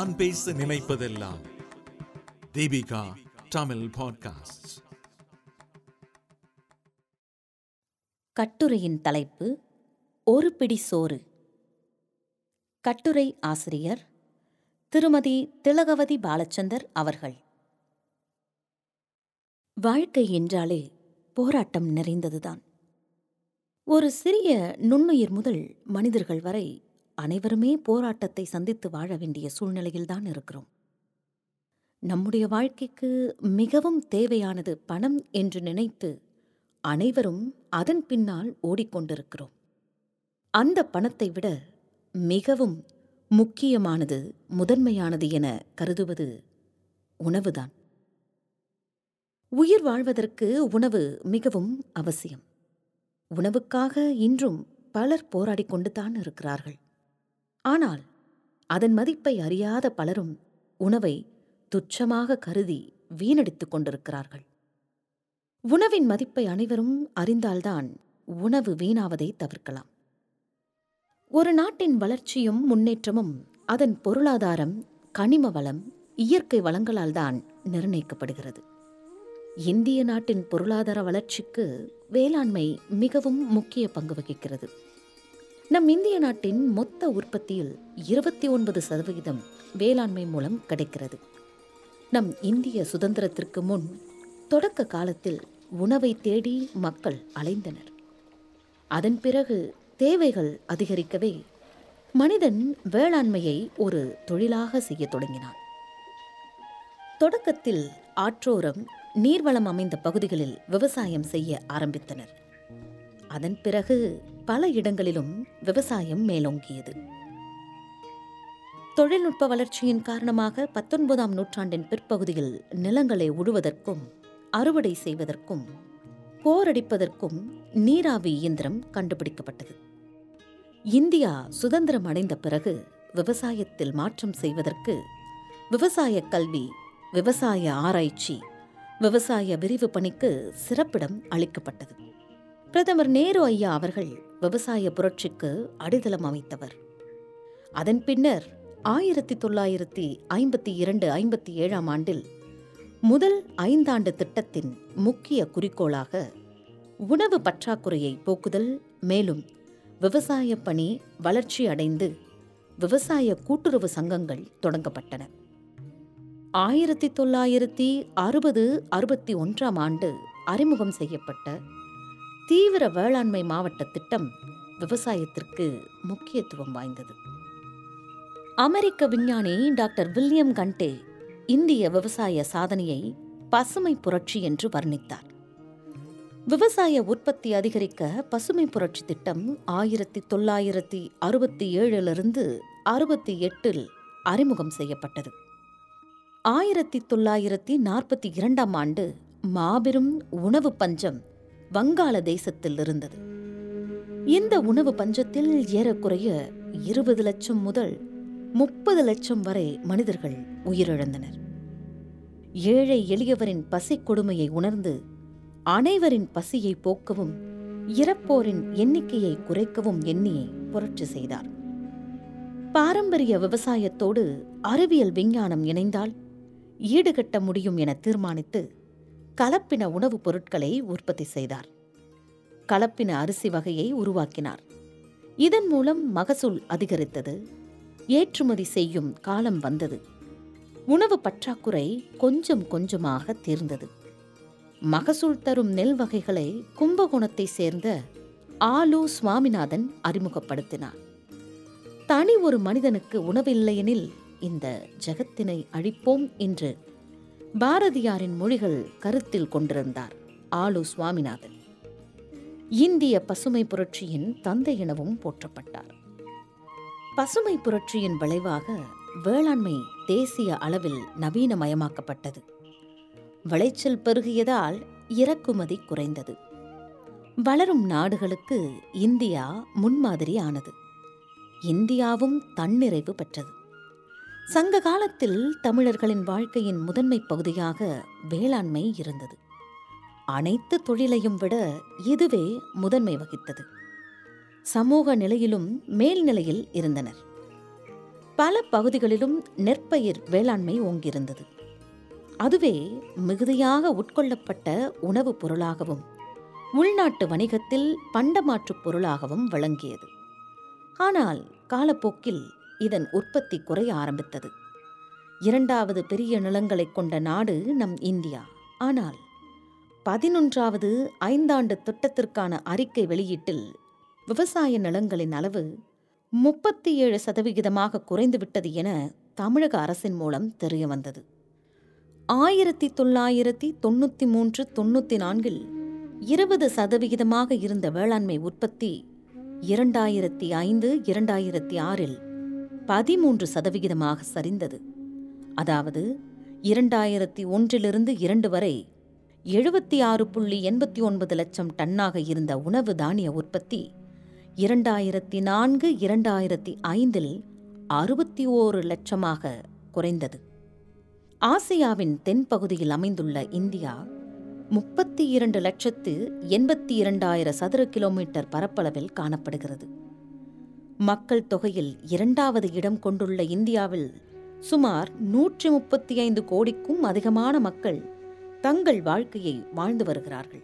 நான் பேச நினைப்பதெல்லாம் தீபிகா தமிழ் பாட்காஸ்ட் கட்டுரையின் தலைப்பு ஒரு பிடி சோறு. கட்டுரை ஆசிரியர் திருமதி திலகவதி பாலச்சந்தர் அவர்கள். வாழ்க்கை என்றாலே போராட்டம் நிறைந்ததுதான். ஒரு சிறிய நுண்ணுயிர் முதல் மனிதர்கள் வரை அனைவருமே போராட்டத்தை சந்தித்து வாழ வேண்டிய சூழ்நிலையில்தான் இருக்கிறோம். நம்முடைய வாழ்க்கைக்கு மிகவும் தேவையானது பணம் என்று நினைத்து அனைவரும் அதன் பின்னால் ஓடிக்கொண்டிருக்கிறோம். அந்த பணத்தை விட மிகவும் முக்கியமானது முதன்மையானது என கருதுவது உணவுதான். உயிர் வாழ்வதற்கு உணவு மிகவும் அவசியம். உணவுக்காக இன்றும் பலர் போராடிக் கொண்டுதான் இருக்கிறார்கள். ஆனால் அதன் மதிப்பை அறியாத பலரும் உணவை துச்சமாக கருதி வீணடித்துக் கொண்டிருக்கிறார்கள். உணவின் மதிப்பை அனைவரும் அறிந்தால்தான் உணவு வீணாவதை தவிர்க்கலாம். ஒரு நாட்டின் வளர்ச்சியும் முன்னேற்றமும் அதன் பொருளாதாரம் கனிம வளம் இயற்கை வளங்களால் தான் நிர்ணயிக்கப்படுகிறது. இந்திய நாட்டின் பொருளாதார வளர்ச்சிக்கு வேளாண்மை மிகவும் முக்கிய பங்கு வகிக்கிறது. நம் இந்திய நாட்டின் மொத்த உற்பத்தியில் இருபத்தி ஒன்பது சதவிகிதம் வேளாண்மை மூலம் கிடைக்கிறது. நம் இந்திய சுதந்திரத்திற்கு முன் தொடக்க காலத்தில் உணவை தேடி மக்கள் அலைந்தனர். அதன் பிறகு தேவைகள் அதிகரிக்கவே மனிதன் வேளாண்மையை ஒரு தொழிலாக செய்யத் தொடங்கினான். தொடக்கத்தில் ஆற்றோரம் நீர்வளம் அமைந்த பகுதிகளில் விவசாயம் செய்ய ஆரம்பித்தனர். அதன் பிறகு பல இடங்களிலும் விவசாயம் மேலோங்கியது. தொழில்நுட்ப வளர்ச்சியின் காரணமாக பத்தொன்பதாம் நூற்றாண்டின் பிற்பகுதியில் நிலங்களை உழுவதற்கும் அறுவடை செய்வதற்கும் போரடிப்பதற்கும் நீராவி இயந்திரம் கண்டுபிடிக்கப்பட்டது. இந்தியா சுதந்திரம் அடைந்த பிறகு விவசாயத்தில் மாற்றம் செய்வதற்கு விவசாய கல்வி விவசாய ஆராய்ச்சி விவசாய விரிவு பணிக்கு சிறப்பிடம் அளிக்கப்பட்டது. பிரதமர் நேரு ஐயா அவர்கள் விவசாய புரட்சிக்கு அடித்தளம் அமைத்தவர். அதன் பின்னர் ஆயிரத்தி தொள்ளாயிரத்தி ஐம்பத்தி இரண்டு ஐம்பத்தி ஏழாம் ஆண்டில் முதல் ஐந்தாண்டு திட்டத்தின் முக்கிய குறிக்கோளாக உணவு பற்றாக்குறையை போக்குதல் மேலும் விவசாய பணி வளர்ச்சி அடைந்து விவசாய கூட்டுறவு சங்கங்கள் தொடங்கப்பட்டன. ஆயிரத்தி தொள்ளாயிரத்தி அறுபது அறுபத்தி ஒன்றாம் ஆண்டு அறிமுகம் செய்யப்பட்ட தீவிர வேளாண்மை மாவட்ட திட்டம் விவசாயத்திற்கு முக்கியத்துவம் வாய்ந்தது. அமெரிக்க விஞ்ஞானி டாக்டர் வில்லியம் கண்டே இந்திய விவசாய சாதனையை பசுமை புரட்சி என்று வர்ணித்தார். விவசாய உற்பத்தி அதிகரிக்க பசுமை புரட்சி திட்டம் ஆயிரத்தி தொள்ளாயிரத்தி அறுபத்தி ஏழிலிருந்து அறுபத்தி எட்டில் அறிமுகம் செய்யப்பட்டது. ஆயிரத்தி தொள்ளாயிரத்தி நாற்பத்தி இரண்டாம் ஆண்டு மாபெரும் உணவு பஞ்சம் வங்காள தேசத்தில் இருந்தது. இந்த உணவு பஞ்சத்தில் ஏறக்குறைய இருபது லட்சம் முதல் முப்பது லட்சம் வரை மனிதர்கள் உயிரிழந்தனர். ஏழை எளியவரின் பசி கொடுமையை உணர்ந்து அனைவரின் பசியை போக்கவும் இறப்போரின் எண்ணிக்கையை குறைக்கவும் எண்ணி புரட்சி செய்தார். பாரம்பரிய விவசாயத்தோடு அறிவியல் விஞ்ஞானம் இணைந்தால் ஈடுகட்ட முடியும் என தீர்மானித்து கலப்பின உணவுப் பொருட்களை உற்பத்தி செய்தார். கலப்பின அரிசி வகையை உருவாக்கினார். இதன் மூலம் மகசூல் அதிகரித்தது. ஏற்றுமதி செய்யும் காலம் வந்தது. உணவு பற்றாக்குறை கொஞ்சம் கொஞ்சமாக தீர்ந்தது. மகசூல் தரும் நெல் வகைகளை கும்பகோணத்தை சேர்ந்த ஆலு சுவாமிநாதன் அறிமுகப்படுத்தினார். தனி ஒரு மனிதனுக்கு உணவில்லையெனில் இந்த ஜகத்தினை அழிப்போம் என்று பாரதியாரின் மொழிகள் கருத்தில் கொண்டிருந்தார் ஆலு சுவாமிநாதன். இந்திய பசுமை புரட்சியின் தந்தை எனவும் போற்றப்பட்டார். பசுமை புரட்சியின் விளைவாக வேளாண்மை தேசிய அளவில் நவீனமயமாக்கப்பட்டது. விளைச்சல் பெருகியதால் இறக்குமதி குறைந்தது. வளரும் நாடுகளுக்கு இந்தியா முன்மாதிரி ஆனது இந்தியாவும் தன்னிறைவு பெற்றது. சங்க காலத்தில் தமிழர்களின் வாழ்க்கையின் முதன்மை பகுதியாக வேளாண்மை இருந்தது. அனைத்து தொழிலையும் விட இதுவே முதன்மை வகித்தது. சமூக நிலையிலும் மேல்நிலையில் இருந்தனர். பல பகுதிகளிலும் நெற்பயிர் வேளாண்மை ஓங்கியிருந்தது. அதுவே மிகுதியாக உட்கொள்ளப்பட்ட உணவுப் பொருளாகவும் உள்நாட்டு வணிகத்தில் பண்டமாற்றுப் பொருளாகவும் விளங்கியது. ஆனால் காலப்போக்கில் இதன் உற்பத்தி குறைய ஆரம்பித்தது. இரண்டாவது பெரிய நிலங்களைக் கொண்ட நாடு நம் இந்தியா. ஆனால் பதினொன்றாவது ஐந்தாண்டு திட்டத்திற்கான அறிக்கை வெளியீட்டில் விவசாய நிலங்களின் அளவு முப்பத்தி ஏழு சதவிகிதமாக குறைந்துவிட்டது என தமிழக அரசின் மூலம் தெரிய வந்தது. ஆயிரத்தி தொள்ளாயிரத்தி தொண்ணூற்றி மூன்று தொண்ணூற்றி நான்கில் இருபது சதவிகிதமாக இருந்த வேளாண்மை உற்பத்தி இரண்டாயிரத்தி ஐந்து இரண்டாயிரத்தி ஆறில் பதிமூன்று சதவிகிதமாக சரிந்தது. அதாவது இரண்டாயிரத்தி ஒன்றிலிருந்து இரண்டு வரை எழுபத்தி ஆறு புள்ளி எண்பத்தி ஒன்பது லட்சம் டன்னாக இருந்த உணவு தானிய உற்பத்தி இரண்டாயிரத்தி நான்கு இரண்டாயிரத்தி ஐந்தில் அறுபத்தி ஓரு லட்சமாக குறைந்தது. ஆசியாவின் தென்பகுதியில் அமைந்துள்ள இந்தியா முப்பத்தி இரண்டு லட்சத்து எண்பத்தி இரண்டாயிரம் சதுர கிலோமீட்டர் பரப்பளவில் காணப்படுகிறது. மக்கள் தொகையில் இரண்டாவது இடம் கொண்டுள்ள இந்தியாவில் சுமார் நூற்றி முப்பத்தி ஐந்து கோடிக்கும் அதிகமான மக்கள் தங்கள் வாழ்க்கையை வாழ்ந்து வருகிறார்கள்.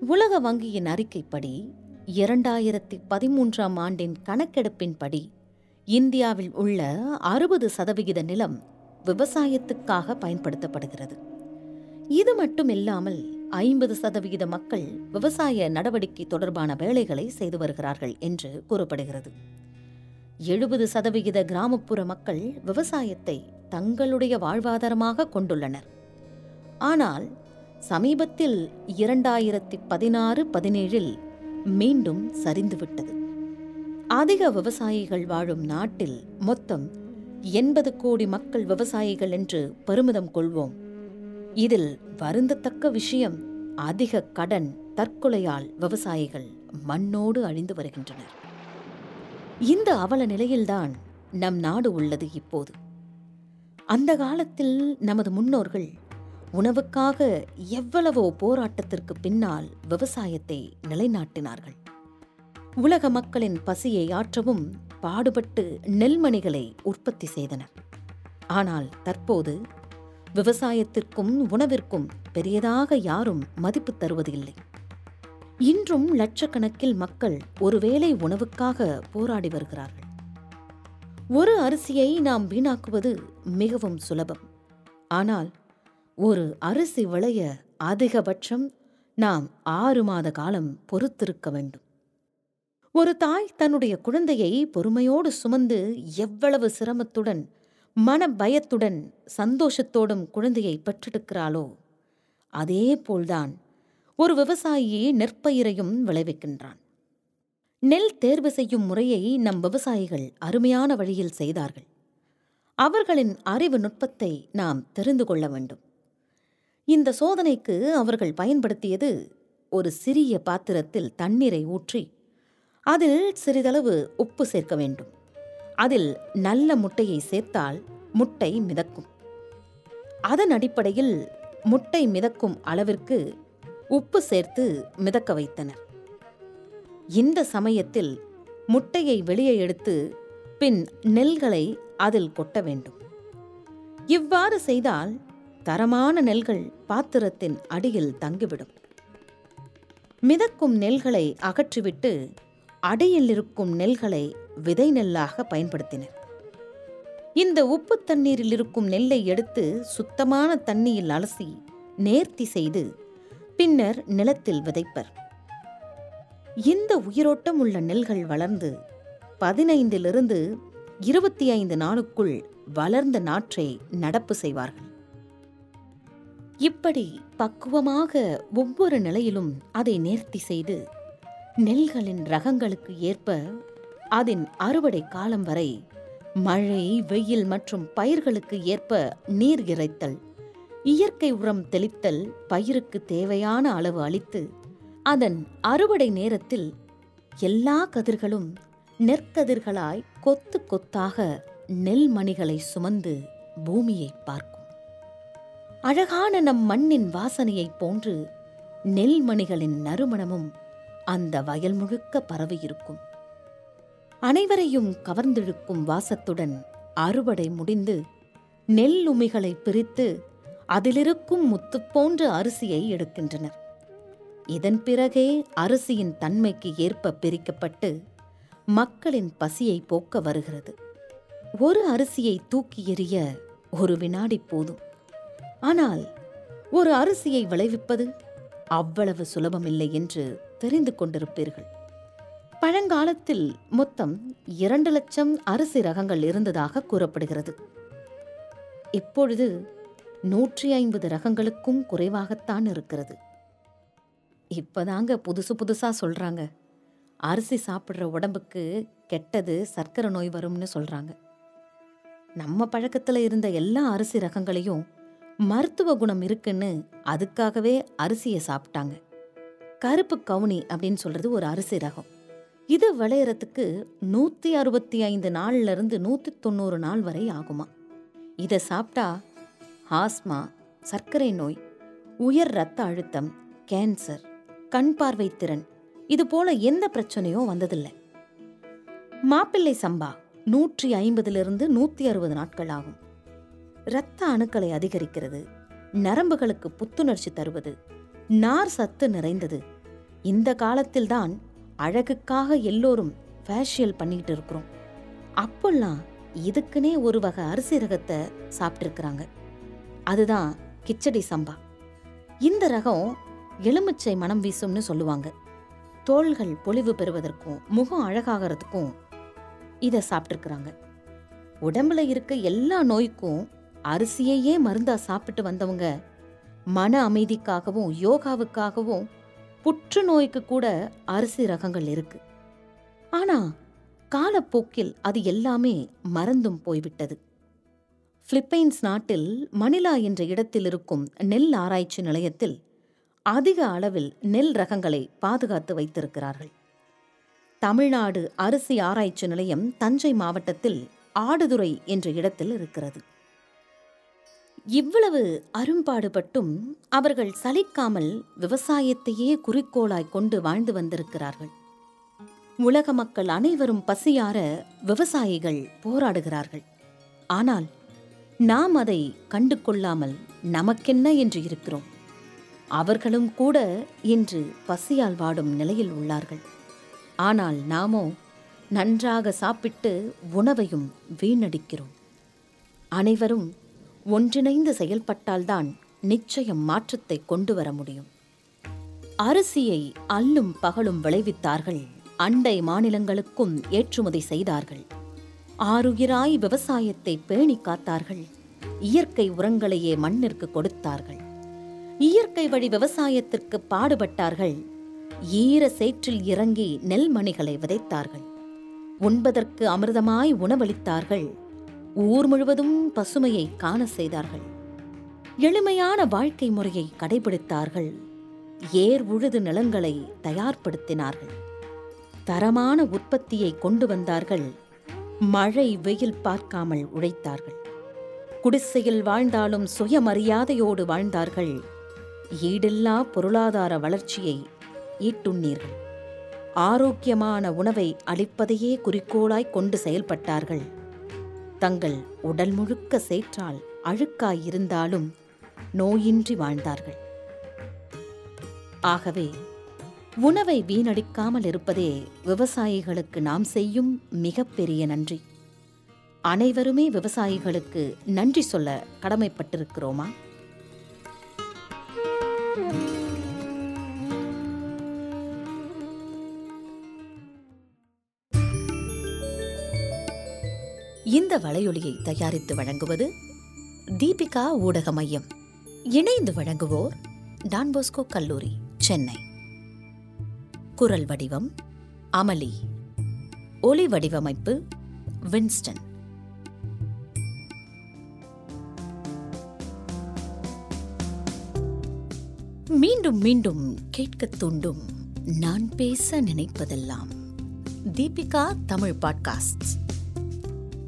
உலக வங்கியின் அறிக்கைப்படி இரண்டாயிரத்தி பதிமூன்றாம் ஆண்டின் கணக்கெடுப்பின்படி இந்தியாவில் உள்ள அறுபது சதவிகித நிலம் விவசாயத்துக்காக பயன்படுத்தப்படுகிறது. இது மட்டுமில்லாமல் ஐம்பது சதவிகித மக்கள் விவசாய நடவடிக்கை தொடர்பான வேலைகளை செய்து வருகிறார்கள் என்று கூறப்படுகிறது. எழுபது சதவிகித கிராமப்புற மக்கள் விவசாயத்தை தங்களுடைய வாழ்வாதாரமாக கொண்டுள்ளனர். ஆனால் சமீபத்தில் இரண்டாயிரத்தி பதினாறு பதினேழில் மீண்டும் சரிந்துவிட்டது. அதிக விவசாயிகள் வாழும் நாட்டில் மொத்தம் எண்பது கோடி மக்கள் விவசாயிகள் என்று பெருமிதம் கொள்வோம். இதில் வருந்தத்தக்க விஷயம் அதிக கடன் தற்கொலையால் விவசாயிகள் மண்ணோடு அழிந்து வருகின்றனர். இந்த அவல நிலையில்தான் நம் நாடு உள்ளது இப்போது. அந்த காலத்தில் நமது முன்னோர்கள் உணவுக்காக எவ்வளவோ போராட்டத்திற்கு பின்னால் விவசாயத்தை நிலைநாட்டினார்கள். உலக மக்களின் பசியை ஆற்றவும் பாடுபட்டு நெல்மணிகளை உற்பத்தி செய்தனர். ஆனால் தற்போது விவசாயத்திற்கும் உணவிற்கும் பெரியதாக யாரும் மதிப்பு தருவதில்லை. இன்றும் லட்சக்கணக்கில் மக்கள் ஒருவேளை உணவுக்காக போராடி வருகிறார்கள். ஒரு அரிசியை நாம் வீணாக்குவது மிகவும் சுலபம். ஆனால் ஒரு அரிசி விளைய அதிகபட்சம் நாம் ஆறு மாத காலம் பொறுத்திருக்க வேண்டும். ஒரு தாய் தன்னுடைய குழந்தையை பொறுமையோடு சுமந்து எவ்வளவு சிரமத்துடன் மன பயத்துடன் சந்தோஷத்தோடும் குழந்தையை பெற்றெடுக்கிறாளோ? அதே போல்தான் ஒரு விவசாயி நெற்பயிரையும் விளைவிக்கின்றான். நெல் தேர்வு செய்யும் முறையை நம் விவசாயிகள் அருமையான வழியில் செய்தார்கள். அவர்களின் அறிவு நுட்பத்தை நாம் தெரிந்து கொள்ள வேண்டும். இந்த சோதனைக்கு அவர்கள் பயன்படுத்தியது ஒரு சிறிய பாத்திரத்தில் தண்ணீரை ஊற்றி அதில் சிறிதளவு உப்பு சேர்க்க வேண்டும். அதில் நல்ல முட்டையை சேர்த்தால் முட்டை மிதக்கும். அதன் அடிப்படையில் முட்டை மிதக்கும் அளவிற்கு உப்பு சேர்த்து மிதக்க வைத்தனர். இந்த சமயத்தில் முட்டையை வெளியே எடுத்து பின் நெல்களை அதில் கொட்ட வேண்டும். இவ்வாறு செய்தால் தரமான நெல்கள் பாத்திரத்தின் அடியில் தங்கிவிடும். மிதக்கும் நெல்களை அகற்றிவிட்டு அடியில் இருக்கும் நெல்களை விதை நெல்லாக பயன்படுத்தினர். இந்த உப்பு தண்ணீரில் இருக்கும் நெல்லை எடுத்து சுத்தமான தண்ணியில் அலசி நேர்த்தி செய்து பின்னர் நிலத்தில் விதைப்பர். இந்த உயிரோட்டம் உள்ள நெல்கள் வளர்ந்து பதினைந்திலிருந்து இருபத்தி ஐந்து நாளுக்குள் வளர்ந்த நாற்றை நடப்பு செய்வார்கள். இப்படி பக்குவமாக ஒவ்வொரு நிலையிலும் அதை நேர்த்தி செய்து நெல்களின் ரகங்களுக்கு ஏற்ப அதன் அறுவடை காலம் வரை மழை வெயில் மற்றும் பயிர்களுக்கு ஏற்ப நீர் இறைத்தல். இயற்கை உரம் தெளித்தல் பயிருக்கு தேவையான அளவு அளித்து அதன் அறுவடை நேரத்தில் எல்லா கதிர்களும் நெற்கதிர்களாய் கொத்து கொத்தாக நெல் மணிகளை சுமந்து பூமியை பார்க்கும். அழகான நம் மண்ணின் வாசனையைப் போன்று நெல்மணிகளின் நறுமணமும் அந்த வயல் முழுக்க பரவியிருக்கும். அனைவரையும் கவர்ந்திழுக்கும் வாசத்துடன் அறுவடை முடிந்து நெல்லுமிகளை பிரித்து அதிலிருக்கும் முத்து போன்ற அரிசியை எடுக்கின்றனர். இதன் பிறகே அரிசியின் தன்மைக்கு ஏற்ப பிரிக்கப்பட்டு மக்களின் பசியை போக்க வருகிறது. ஒரு அரிசியை தூக்கி எறிய ஒரு வினாடி போதும். ஆனால் ஒரு அரிசியை விளைவிப்பது அவ்வளவு சுலபமில்லை என்று தெரிந்து கொண்டிருப்பீர்கள். பழங்காலத்தில் மொத்தம் இரண்டு லட்சம் அரிசி ரகங்கள் இருந்ததாக கூறப்படுகிறது. இப்பொழுது நூற்றி ஐம்பது ரகங்களுக்கும் குறைவாகத்தான் இருக்கிறது. இப்பதாங்க புதுசு புதுசாக சொல்கிறாங்க அரிசி சாப்பிட்ற உடம்புக்கு கெட்டது சர்க்கரை நோய் வரும்னு சொல்கிறாங்க நம்ம பழக்கத்தில் இருந்த எல்லா அரிசி ரகங்களையும் மருத்துவ குணம் இருக்குன்னு அதுக்காகவே அரிசியை சாப்பிட்டாங்க. கருப்பு கவுனி அப்படின்னு சொல்கிறது ஒரு அரிசி ரகம். இது விளையறதுக்கு நூற்றி அறுபத்தி ஐந்து நாள்லேருந்து நூற்றி தொண்ணூறு நாள் வரை ஆகுமா? இதை சாப்பிட்டா ஆஸ்மா சர்க்கரை நோய் உயர் இரத்த அழுத்தம் கேன்சர் கண் பார்வை திறன் இது போல எந்த பிரச்சனையும் வந்ததில்லை. மாப்பிள்ளை சம்பா நூற்றி ஐம்பதிலிருந்து நூற்றி அறுபது நாட்கள் ஆகும். இரத்த அணுக்களை அதிகரிக்கிறது நரம்புகளுக்கு புத்துணர்ச்சி தருவது நார் சத்து நிறைந்தது. இந்த காலத்தில்தான் அழகுக்காக எல்லோரும் ஃபேஷியல் பண்ணிக்கிட்டு இருக்கிறோம். அப்போல்லாம் இதுக்குன்னே ஒரு வகை அரிசி ரகத்தை சாப்பிட்ருக்குறாங்க அதுதான் கிச்சடி சம்பா. இந்த ரகம் எலுமிச்சை மனம் வீசும்னு சொல்லுவாங்க. தோள்கள் பொலிவு பெறுவதற்கும் முகம் அழகாகிறதுக்கும் இதை சாப்பிட்ருக்குறாங்க உடம்புல இருக்க எல்லா நோய்க்கும் அரிசியையே மருந்தா சாப்பிட்டு வந்தவங்க மன அமைதிக்காகவும் யோகாவுக்காகவும் புற்றுநோய்க்கு கூட அரிசி ரகங்கள் இருக்கு. ஆனா காலப்போக்கில் அது எல்லாமே மறந்தும் போய்விட்டது. பிலிப்பைன்ஸ் நாட்டில் மணிலா என்ற இடத்தில் இருக்கும் நெல் ஆராய்ச்சி நிலையத்தில் அதிக அளவில் நெல் ரகங்களை பாதுகாத்து வைத்திருக்கிறார்கள். தமிழ்நாடு அரிசி ஆராய்ச்சி நிலையம் தஞ்சை மாவட்டத்தில் ஆடுதுறை என்ற இடத்தில் இருக்கிறது. இவ்வளவு அரும்பாடுபட்டும் அவர்கள் சலிக்காமல் விவசாயத்தையே குறிக்கோளாய் கொண்டு வாழ்ந்து வந்திருக்கிறார்கள். உலக மக்கள் அனைவரும் பசியார விவசாயிகள் போராடுகிறார்கள். ஆனால் நாம் அதை கண்டு கொள்ளாமல் நமக்கென்ன என்று இருக்கிறோம்? அவர்களும் கூட இன்று பசியால் வாடும் நிலையில் உள்ளார்கள். ஆனால் நாமோ நன்றாக சாப்பிட்டு உணவையும் வீணடிக்கிறோம். அனைவரும் ஒன்றிணைந்து செயல்பட்டால்தான் நிச்சயம் மாற்றத்தை கொண்டு வர முடியும். அரிசியை அல்லும் பகலும் விளைவித்தார்கள். அண்டை மாநிலங்களுக்கும் ஏற்றுமதி செய்தார்கள். ஆறுயிராய் விவசாயத்தை பேணி காத்தார்கள். இயற்கை உரங்களையே மண்ணிற்கு கொடுத்தார்கள். இயற்கை வழி விவசாயத்திற்கு பாடுபட்டார்கள். ஈர சேற்றில் இறங்கி நெல்மணிகளை விதைத்தார்கள். உண்பதற்கு அமிர்தமாய் உணவளித்தார்கள். ஊர் முழுவதும் பசுமையை காண செய்தார்கள். எளிமையான வாழ்க்கை முறையை கடைபிடித்தார்கள். ஏர் உழுது நிலங்களை தயார்படுத்தினார்கள். தரமான உற்பத்தியை கொண்டு வந்தார்கள். மழை வெயில் பார்க்காமல் உழைத்தார்கள். குடிசையில் வாழ்ந்தாலும் சுயமரியாதையோடு வாழ்ந்தார்கள். ஈடில்லா பொருளாதார வளர்ச்சியை ஈட்டுண்ணீர்கள். ஆரோக்கியமான உணவை அளிப்பதையே குறிக்கோளாய் கொண்டு செயல்பட்டார்கள். தங்கள் உடல் முழுக்க சேற்றால் அழுக்காயிருந்தாலும் நோயின்றி வாழ்ந்தார்கள். ஆகவே உணவை வீணடிக்காமல் இருப்பதே விவசாயிகளுக்கு நாம் செய்யும் மிகப்பெரிய நன்றி. அனைவருமே விவசாயிகளுக்கு நன்றி சொல்ல கடமைப்பட்டிருக்கிறோமா? இந்த வலையொலியை தயாரித்து வழங்குவது தீபிகா ஊடக மையம். இணைந்து வழங்குவோர் டான்போஸ்கோ கல்லூரி சென்னை. குரல் வடிவம் அமளி. ஒலி வடிவமைப்பு வின்ஸ்டன். மீண்டும் மீண்டும் கேட்கத் தூண்டும் நான் பேச நினைப்பதெல்லாம் தீபிகா தமிழ் பாட்காஸ்ட்